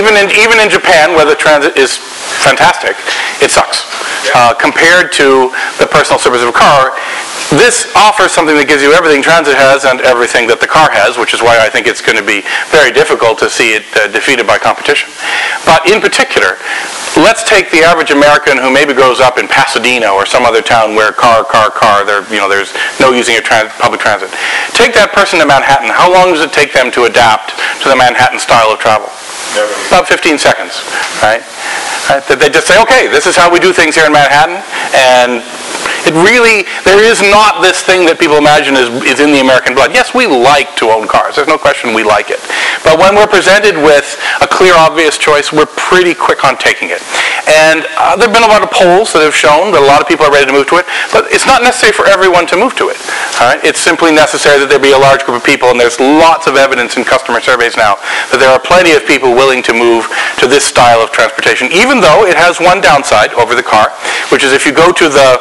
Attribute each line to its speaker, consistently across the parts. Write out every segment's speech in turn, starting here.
Speaker 1: even in, even in Japan, where the transit is fantastic, it sucks. Uh, compared to the personal service of a car, this offers something that gives you everything transit has and everything that the car has, which is why I think it's going to be very difficult to see it uh, defeated by competition. But in particular, let's take the average American who maybe grows up in Pasadena or some other town where car, car, car, there, you know, there's no using a trans- public transit. Take that person to Manhattan. How long does it take them to adapt to the Manhattan style of travel? About 15 seconds, right? Uh, right? They just say, okay, this is how we do things here in Manhattan, and it really, there is not this thing that people imagine is, is in the American blood. Yes, we like to own cars. There's no question we like it. But when we're presented with a clear, obvious choice, we're pretty quick on taking it. And uh, there have been a lot of polls that have shown that a lot of people are ready to move to it, but it's not necessary for everyone to move to it. All right? It's simply necessary that there be a large group of people, and there's lots of evidence in customer surveys now that there are plenty of people willing to move to this style of transportation, even though it has one downside over the car, which is if you go to the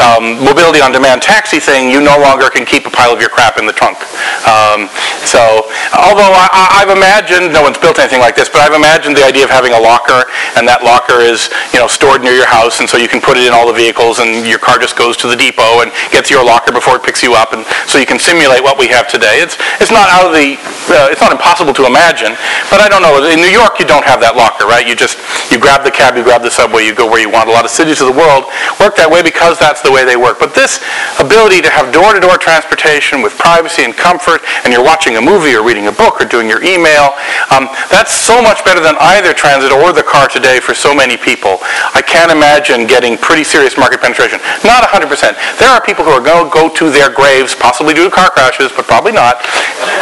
Speaker 1: um, mobility on demand taxi thing, you no longer can keep a pile of your crap in the trunk. Um, so, although I, have imagined, no one's built anything like this, but I've imagined the idea of having a locker, and that locker is, you know, stored near your house, and so you can put it in all the vehicles, and your car just goes to the depot and gets your locker before it picks you up, and so you can simulate what we have today. It's it's not out of the, uh, it's not impossible to imagine, but I don't know. In New York, you don't have that locker, right? You just you grab the cab, you grab the subway, you go where you want. A lot of cities of the world work that way because that's the way they work. But this ability to have door-to-door transportation with privacy and comfort, and you're watching a movie or reading a book or doing your email, um, that's so much better than either transit or the car today for so many people. I can't imagine getting pretty serious market penetration. Not 100%. There are people who are going to go to their graves, possibly due to car crashes, but probably not.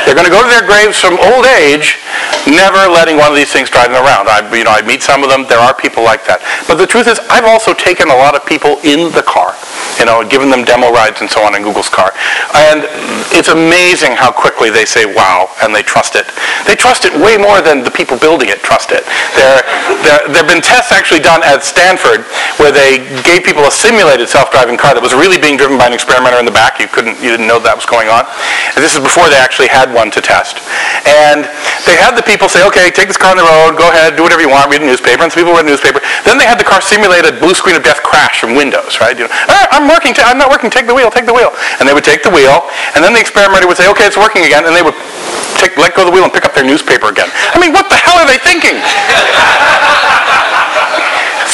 Speaker 1: They're going to go to their graves from old age, never letting one of these things drive them around. I, you know, I meet some of them. There are people like that. But the truth is, I've also taken a lot of people in the car you know, giving them demo rides and so on in Google's car. And it's amazing how quickly they say wow and they trust it. They trust it way more than the people building it trust it. There, there, there have been tests actually done at Stanford where they gave people a simulated self-driving car that was really being driven by an experimenter in the back. You couldn't, you didn't know that was going on. And this is before they actually had one to test. And they had the people say, okay, take this car on the road, go ahead, do whatever you want, read a newspaper. And some people read a newspaper. Then they had the car simulate a blue screen of death crash from Windows, right? You know, ah, I'm working, t- I'm not working, take the wheel, take the wheel. And they would take the wheel, and then the experimenter would say, okay, it's working again, and they would take, let go of the wheel and pick up their newspaper again. I mean, what the hell are they thinking?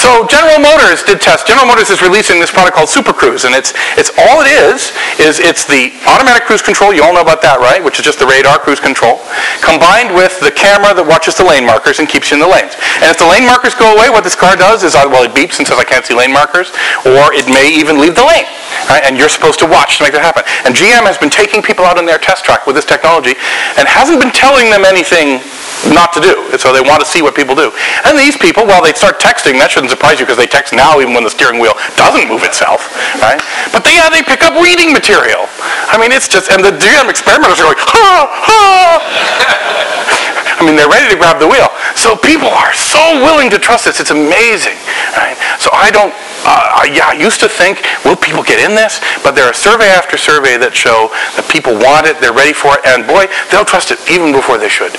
Speaker 1: So General Motors did test. General Motors is releasing this product called Super Cruise, and it's it's all it is is it's the automatic cruise control. You all know about that, right? Which is just the radar cruise control, combined with the camera that watches the lane markers and keeps you in the lanes. And if the lane markers go away, what this car does is uh, well, it beeps and says I can't see lane markers, or it may even leave the lane. Right? And you're supposed to watch to make that happen. And GM has been taking people out on their test track with this technology, and hasn't been telling them anything not to do. So they want to see what people do. And these people, while they start texting, that shouldn't surprise you because they text now even when the steering wheel doesn't move itself, right? But they, yeah, they pick up reading material. I mean, it's just, and the GM experimenters are going, ha, ha. I mean, they're ready to grab the wheel. So people are so willing to trust this. It's amazing, right? So I don't, uh, yeah, I used to think, will people get in this? But there are survey after survey that show that people want it, they're ready for it, and boy, they'll trust it even before they should.